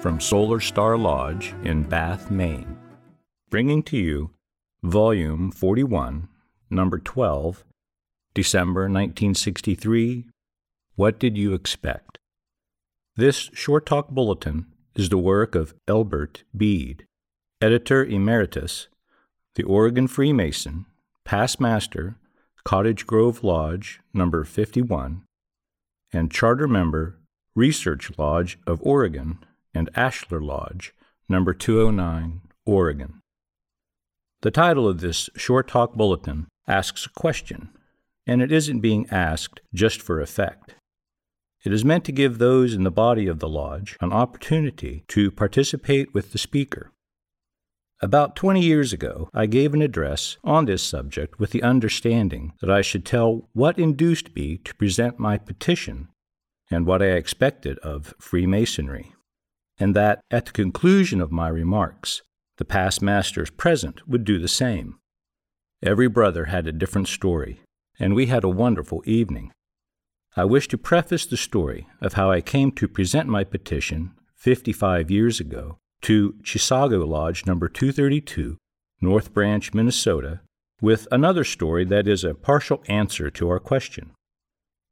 from Solar Star Lodge in Bath, Maine, bringing to you Volume 41, Number 12, December 1963. What did you expect? This short talk bulletin is the work of Elbert Bede, Editor Emeritus, the Oregon Freemason, Past Master, Cottage Grove Lodge, number 51, and Charter Member, Research Lodge of Oregon and Ashlar Lodge, number 209, Oregon. The title of this short talk bulletin asks a question, and it isn't being asked just for effect. It is meant to give those in the body of the lodge an opportunity to participate with the speaker. About 20 years ago, I gave an address on this subject with the understanding that I should tell what induced me to present my petition and what I expected of Freemasonry, and that at the conclusion of my remarks, the past masters present would do the same. Every brother had a different story, and we had a wonderful evening. I wish to preface the story of how I came to present my petition 55 years ago to Chisago Lodge number 232, North Branch, Minnesota, with another story that is a partial answer to our question.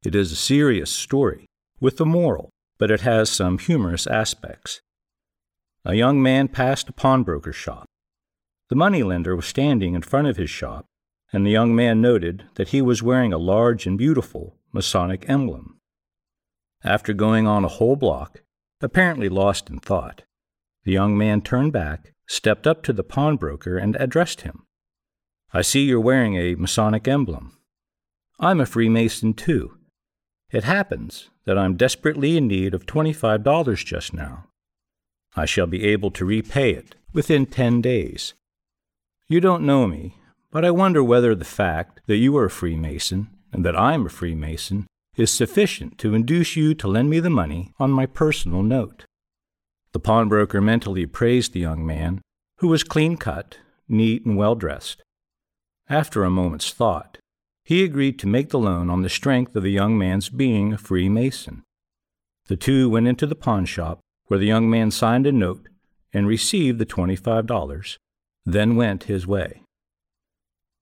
It is a serious story with a moral, but it has some humorous aspects. A young man passed a pawnbroker's shop. The moneylender was standing in front of his shop, and the young man noted that he was wearing a large and beautiful Masonic emblem. After going on a whole block, apparently lost in thought, the young man turned back, stepped up to the pawnbroker, and addressed him. I see you're wearing a Masonic emblem. I'm a Freemason, too. It happens that I'm desperately in need of $25 just now. I shall be able to repay it within 10 days. You don't know me, but I wonder whether the fact that you are a Freemason and that I'm a Freemason is sufficient to induce you to lend me the money on my personal note. The pawnbroker mentally praised the young man, who was clean cut, neat, and well dressed. After a moment's thought, he agreed to make the loan on the strength of the young man's being a Freemason. The two went into the pawn shop, where the young man signed a note and received the $25, then went his way.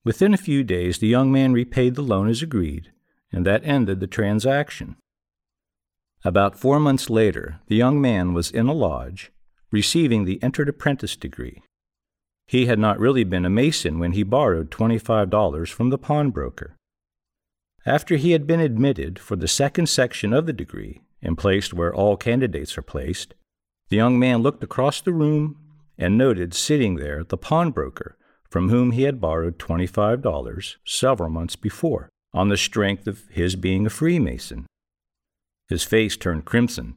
Within a few days, the young man repaid the loan as agreed, and that ended the transaction. About four months later, the young man was in a lodge, receiving the entered apprentice degree. He had not really been a Mason when he borrowed $25 from the pawnbroker. After he had been admitted for the second section of the degree and placed where all candidates are placed, the young man looked across the room and noted sitting there the pawnbroker from whom he had borrowed $25 several months before, on the strength of his being a Freemason. His face turned crimson,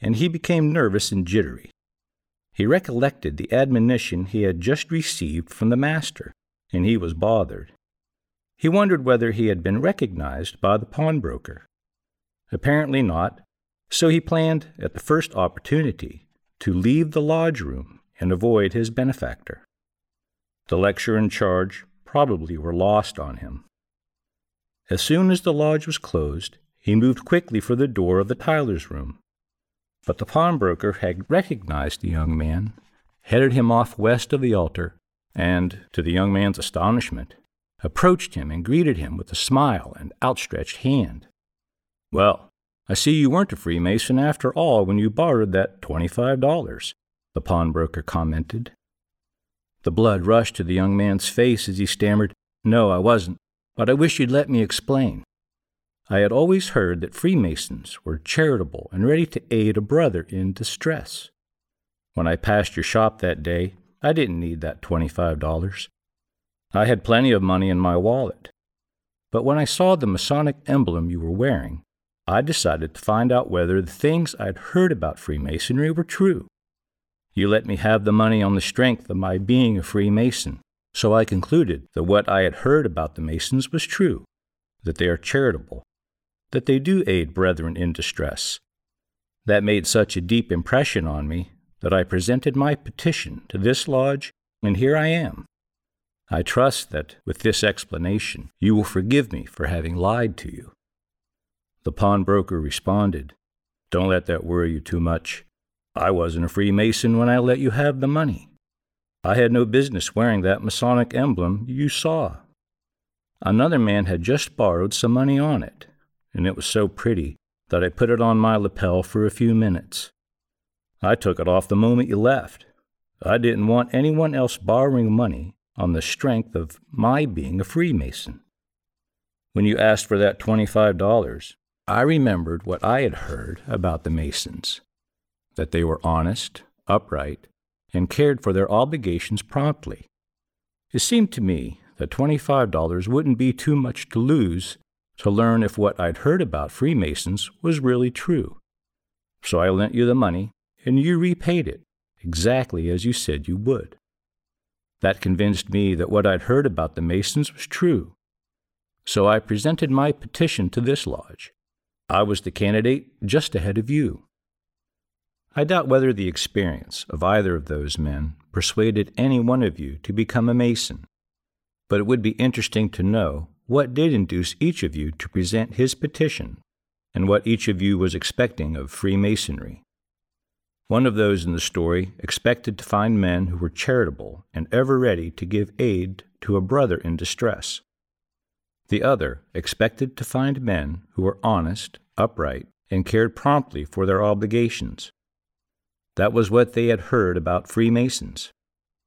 and he became nervous and jittery. He recollected the admonition he had just received from the master, and he was bothered. He wondered whether he had been recognized by the pawnbroker. Apparently not, so he planned, at the first opportunity, to leave the lodge room and avoid his benefactor. The lecture and charge probably were lost on him. As soon as the lodge was closed, he moved quickly for the door of the Tyler's room. But the pawnbroker had recognized the young man, headed him off west of the altar, and, to the young man's astonishment, approached him and greeted him with a smile and outstretched hand. Well, I see you weren't a Freemason after all when you borrowed that $25, the pawnbroker commented. The blood rushed to the young man's face as he stammered, No, I wasn't, but I wish you'd let me explain. I had always heard that Freemasons were charitable and ready to aid a brother in distress. When I passed your shop that day, I didn't need that $25. I had plenty of money in my wallet. But when I saw the Masonic emblem you were wearing, I decided to find out whether the things I'd heard about Freemasonry were true. You let me have the money on the strength of my being a Freemason, so I concluded that what I had heard about the Masons was true, that they are charitable, that they do aid brethren in distress. That made such a deep impression on me that I presented my petition to this lodge, and here I am. I trust that with this explanation you will forgive me for having lied to you. The pawnbroker responded, Don't let that worry you too much. I wasn't a Freemason when I let you have the money. I had no business wearing that Masonic emblem you saw. Another man had just borrowed some money on it, and it was so pretty that I put it on my lapel for a few minutes. I took it off the moment you left. I didn't want anyone else borrowing money on the strength of my being a Freemason. When you asked for that $25, I remembered what I had heard about the Masons that they were honest, upright, and cared for their obligations promptly. It seemed to me that $25 wouldn't be too much to lose to learn if what I'd heard about Freemasons was really true. So I lent you the money, and you repaid it, exactly as you said you would. That convinced me that what I'd heard about the Masons was true. So I presented my petition to this lodge. I was the candidate just ahead of you. I doubt whether the experience of either of those men persuaded any one of you to become a Mason, but it would be interesting to know what did induce each of you to present his petition and what each of you was expecting of Freemasonry. One of those in the story expected to find men who were charitable and ever ready to give aid to a brother in distress. The other expected to find men who were honest, upright, and cared promptly for their obligations. That was what they had heard about Freemasons.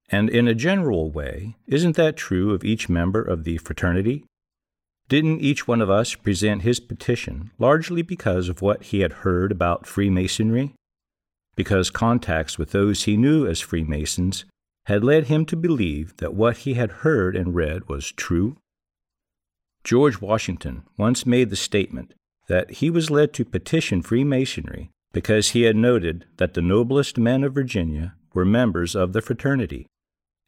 And in a general way, isn't that true of each member of the fraternity? Didn't each one of us present his petition largely because of what he had heard about Freemasonry? Because contacts with those he knew as Freemasons had led him to believe that what he had heard and read was true? George Washington once made the statement that he was led to petition Freemasonry because he had noted that the noblest men of Virginia were members of the fraternity,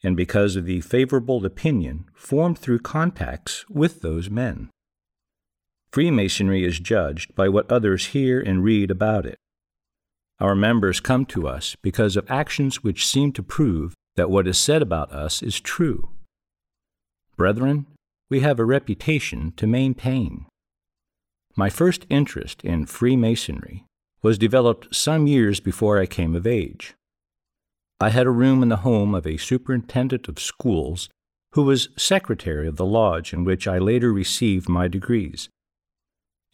and because of the favorable opinion formed through contacts with those men. Freemasonry is judged by what others hear and read about it. Our members come to us because of actions which seem to prove that what is said about us is true. Brethren, we have a reputation to maintain. My first interest in Freemasonry was developed some years before I came of age. I had a room in the home of a superintendent of schools who was secretary of the lodge in which I later received my degrees.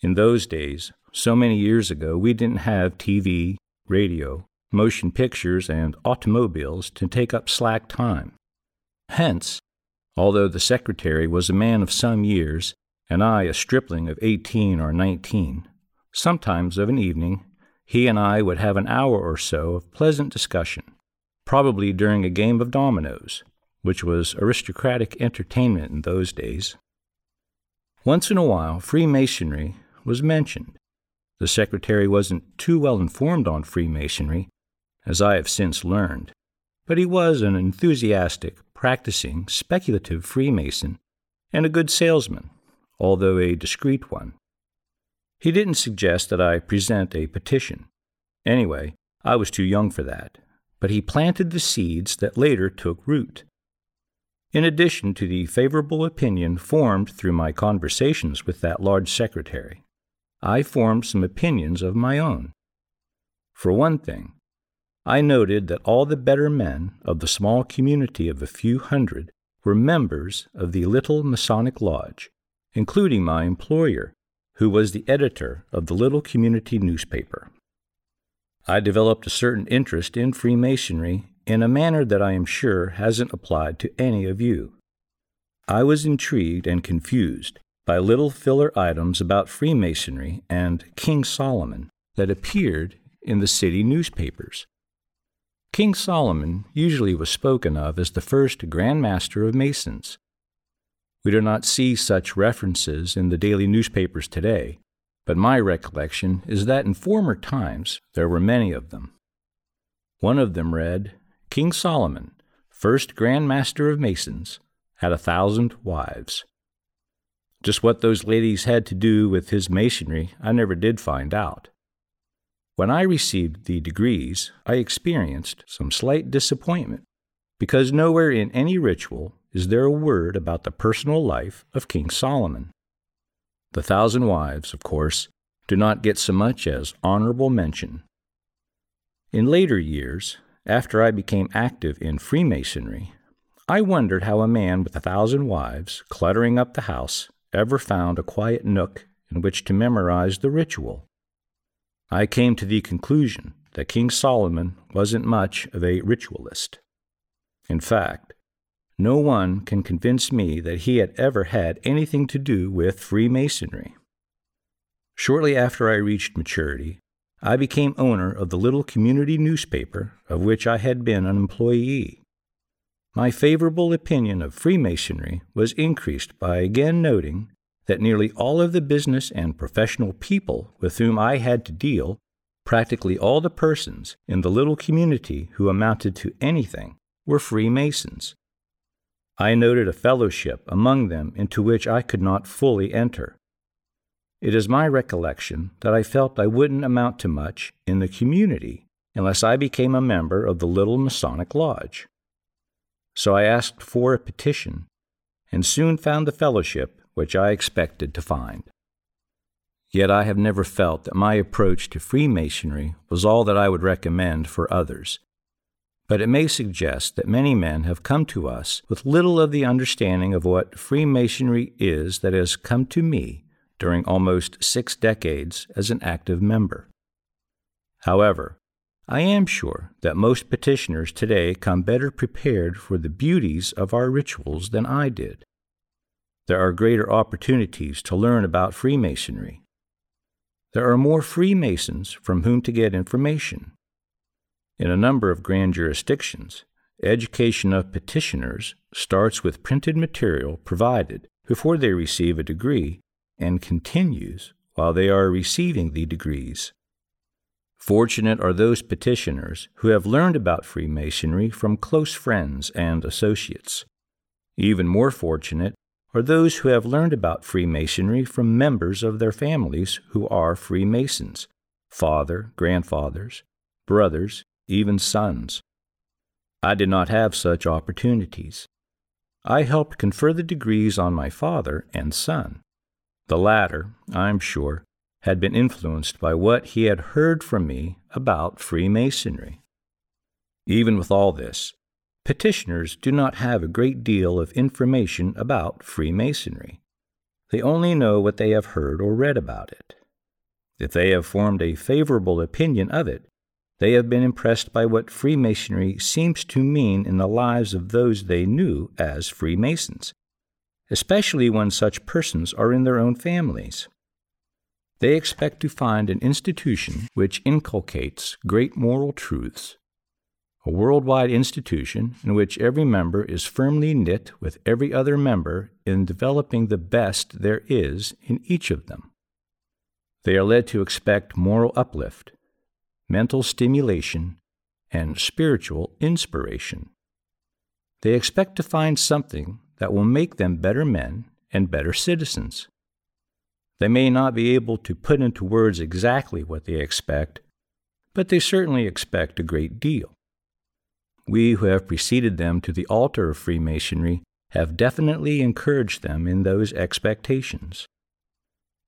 In those days, so many years ago, we didn't have TV, radio, motion pictures, and automobiles to take up slack time. Hence, although the secretary was a man of some years, and I a stripling of eighteen or nineteen, sometimes of an evening he and I would have an hour or so of pleasant discussion, probably during a game of dominoes, which was aristocratic entertainment in those days. Once in a while, Freemasonry was mentioned. The secretary wasn't too well informed on Freemasonry, as I have since learned, but he was an enthusiastic, practicing, speculative Freemason and a good salesman, although a discreet one. He didn't suggest that I present a petition. Anyway, I was too young for that, but he planted the seeds that later took root. In addition to the favorable opinion formed through my conversations with that large secretary, I formed some opinions of my own. For one thing, I noted that all the better men of the small community of a few hundred were members of the little Masonic Lodge, including my employer, who was the editor of the little community newspaper. I developed a certain interest in Freemasonry in a manner that I am sure hasn't applied to any of you. I was intrigued and confused by little filler items about Freemasonry and King Solomon that appeared in the city newspapers. King Solomon usually was spoken of as the first Grand Master of Masons, we do not see such references in the daily newspapers today, but my recollection is that in former times there were many of them. One of them read, King Solomon, first Grand Master of Masons, had a thousand wives. Just what those ladies had to do with his masonry, I never did find out. When I received the degrees, I experienced some slight disappointment because nowhere in any ritual is there a word about the personal life of King Solomon. The thousand wives, of course, do not get so much as honorable mention. In later years, after I became active in Freemasonry, I wondered how a man with a thousand wives cluttering up the house ever found a quiet nook in which to memorize the ritual. I came to the conclusion that King Solomon wasn't much of a ritualist. In fact, no one can convince me that he had ever had anything to do with Freemasonry. Shortly after I reached maturity, I became owner of the little community newspaper of which I had been an employee. My favorable opinion of Freemasonry was increased by again noting that nearly all of the business and professional people with whom I had to deal, practically all the persons in the little community who amounted to anything, were Freemasons. I noted a fellowship among them into which I could not fully enter. It is my recollection that I felt I wouldn't amount to much in the community unless I became a member of the little Masonic Lodge. So I asked for a petition and soon found the fellowship which I expected to find. Yet I have never felt that my approach to Freemasonry was all that I would recommend for others. But it may suggest that many men have come to us with little of the understanding of what Freemasonry is that has come to me during almost six decades as an active member. However, I am sure that most petitioners today come better prepared for the beauties of our rituals than I did there are greater opportunities to learn about Freemasonry. There are more Freemasons from whom to get information. In a number of grand jurisdictions, education of petitioners starts with printed material provided before they receive a degree and continues while they are receiving the degrees. Fortunate are those petitioners who have learned about Freemasonry from close friends and associates. Even more fortunate are those who have learned about Freemasonry from members of their families who are Freemasons father, grandfathers, brothers, even sons. I did not have such opportunities. I helped confer the degrees on my father and son. The latter, I am sure, had been influenced by what he had heard from me about Freemasonry. Even with all this, Petitioners do not have a great deal of information about Freemasonry. They only know what they have heard or read about it. If they have formed a favorable opinion of it, they have been impressed by what Freemasonry seems to mean in the lives of those they knew as Freemasons, especially when such persons are in their own families. They expect to find an institution which inculcates great moral truths a worldwide institution in which every member is firmly knit with every other member in developing the best there is in each of them. They are led to expect moral uplift, mental stimulation, and spiritual inspiration. They expect to find something that will make them better men and better citizens. They may not be able to put into words exactly what they expect, but they certainly expect a great deal. We who have preceded them to the altar of Freemasonry have definitely encouraged them in those expectations.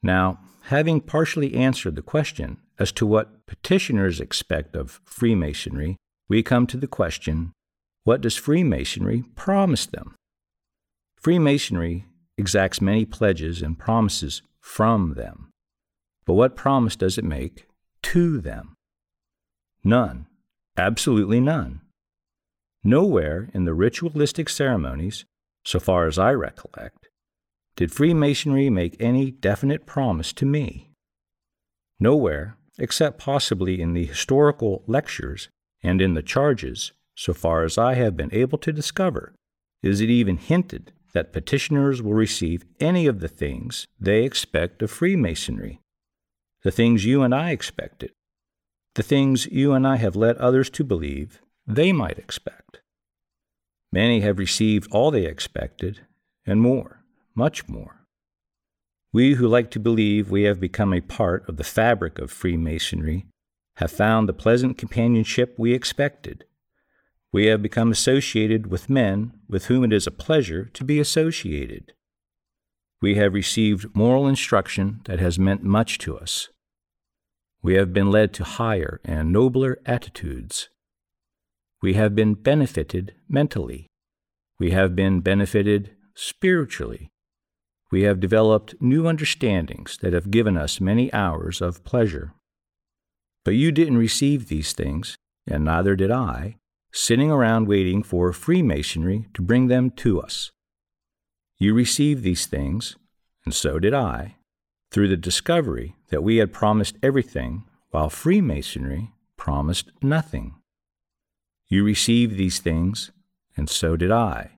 Now, having partially answered the question as to what petitioners expect of Freemasonry, we come to the question what does Freemasonry promise them? Freemasonry exacts many pledges and promises from them. But what promise does it make to them? None. Absolutely none. Nowhere in the ritualistic ceremonies, so far as I recollect, did Freemasonry make any definite promise to me. Nowhere, except possibly in the historical lectures and in the charges, so far as I have been able to discover, is it even hinted that petitioners will receive any of the things they expect of Freemasonry, the things you and I expected, the things you and I have led others to believe they might expect. Many have received all they expected, and more, much more. We who like to believe we have become a part of the fabric of Freemasonry have found the pleasant companionship we expected. We have become associated with men with whom it is a pleasure to be associated. We have received moral instruction that has meant much to us. We have been led to higher and nobler attitudes. We have been benefited mentally. We have been benefited spiritually. We have developed new understandings that have given us many hours of pleasure. But you didn't receive these things, and neither did I, sitting around waiting for Freemasonry to bring them to us. You received these things, and so did I, through the discovery that we had promised everything while Freemasonry promised nothing. You received these things, and so did I,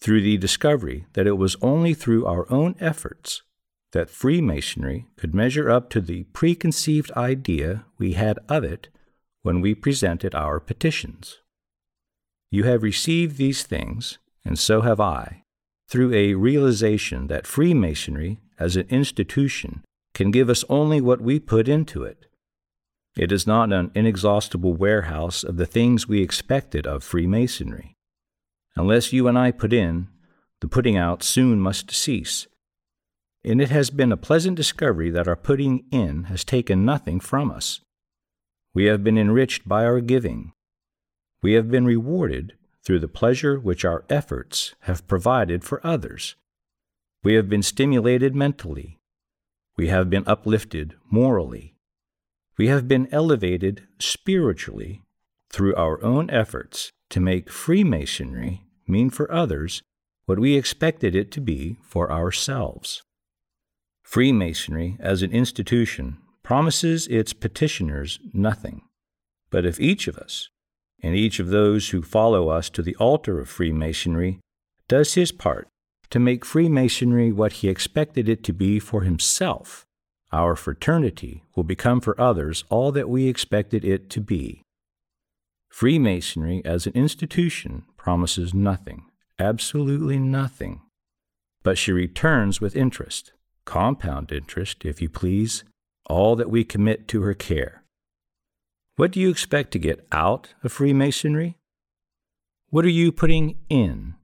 through the discovery that it was only through our own efforts that Freemasonry could measure up to the preconceived idea we had of it when we presented our petitions. You have received these things, and so have I, through a realization that Freemasonry as an institution can give us only what we put into it. It is not an inexhaustible warehouse of the things we expected of Freemasonry. Unless you and I put in, the putting out soon must cease and it has been a pleasant discovery that our putting in has taken nothing from us. We have been enriched by our giving. We have been rewarded through the pleasure which our efforts have provided for others. We have been stimulated mentally. We have been uplifted morally. We have been elevated spiritually through our own efforts to make Freemasonry mean for others what we expected it to be for ourselves. Freemasonry, as an institution, promises its petitioners nothing. But if each of us, and each of those who follow us to the altar of Freemasonry, does his part to make Freemasonry what he expected it to be for himself, our fraternity will become for others all that we expected it to be. Freemasonry as an institution promises nothing, absolutely nothing, but she returns with interest compound interest, if you please, all that we commit to her care. What do you expect to get out of Freemasonry? What are you putting in?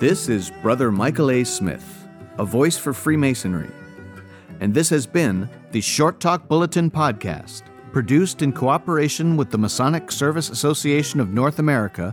This is Brother Michael A. Smith, a voice for Freemasonry. And this has been the Short Talk Bulletin Podcast, produced in cooperation with the Masonic Service Association of North America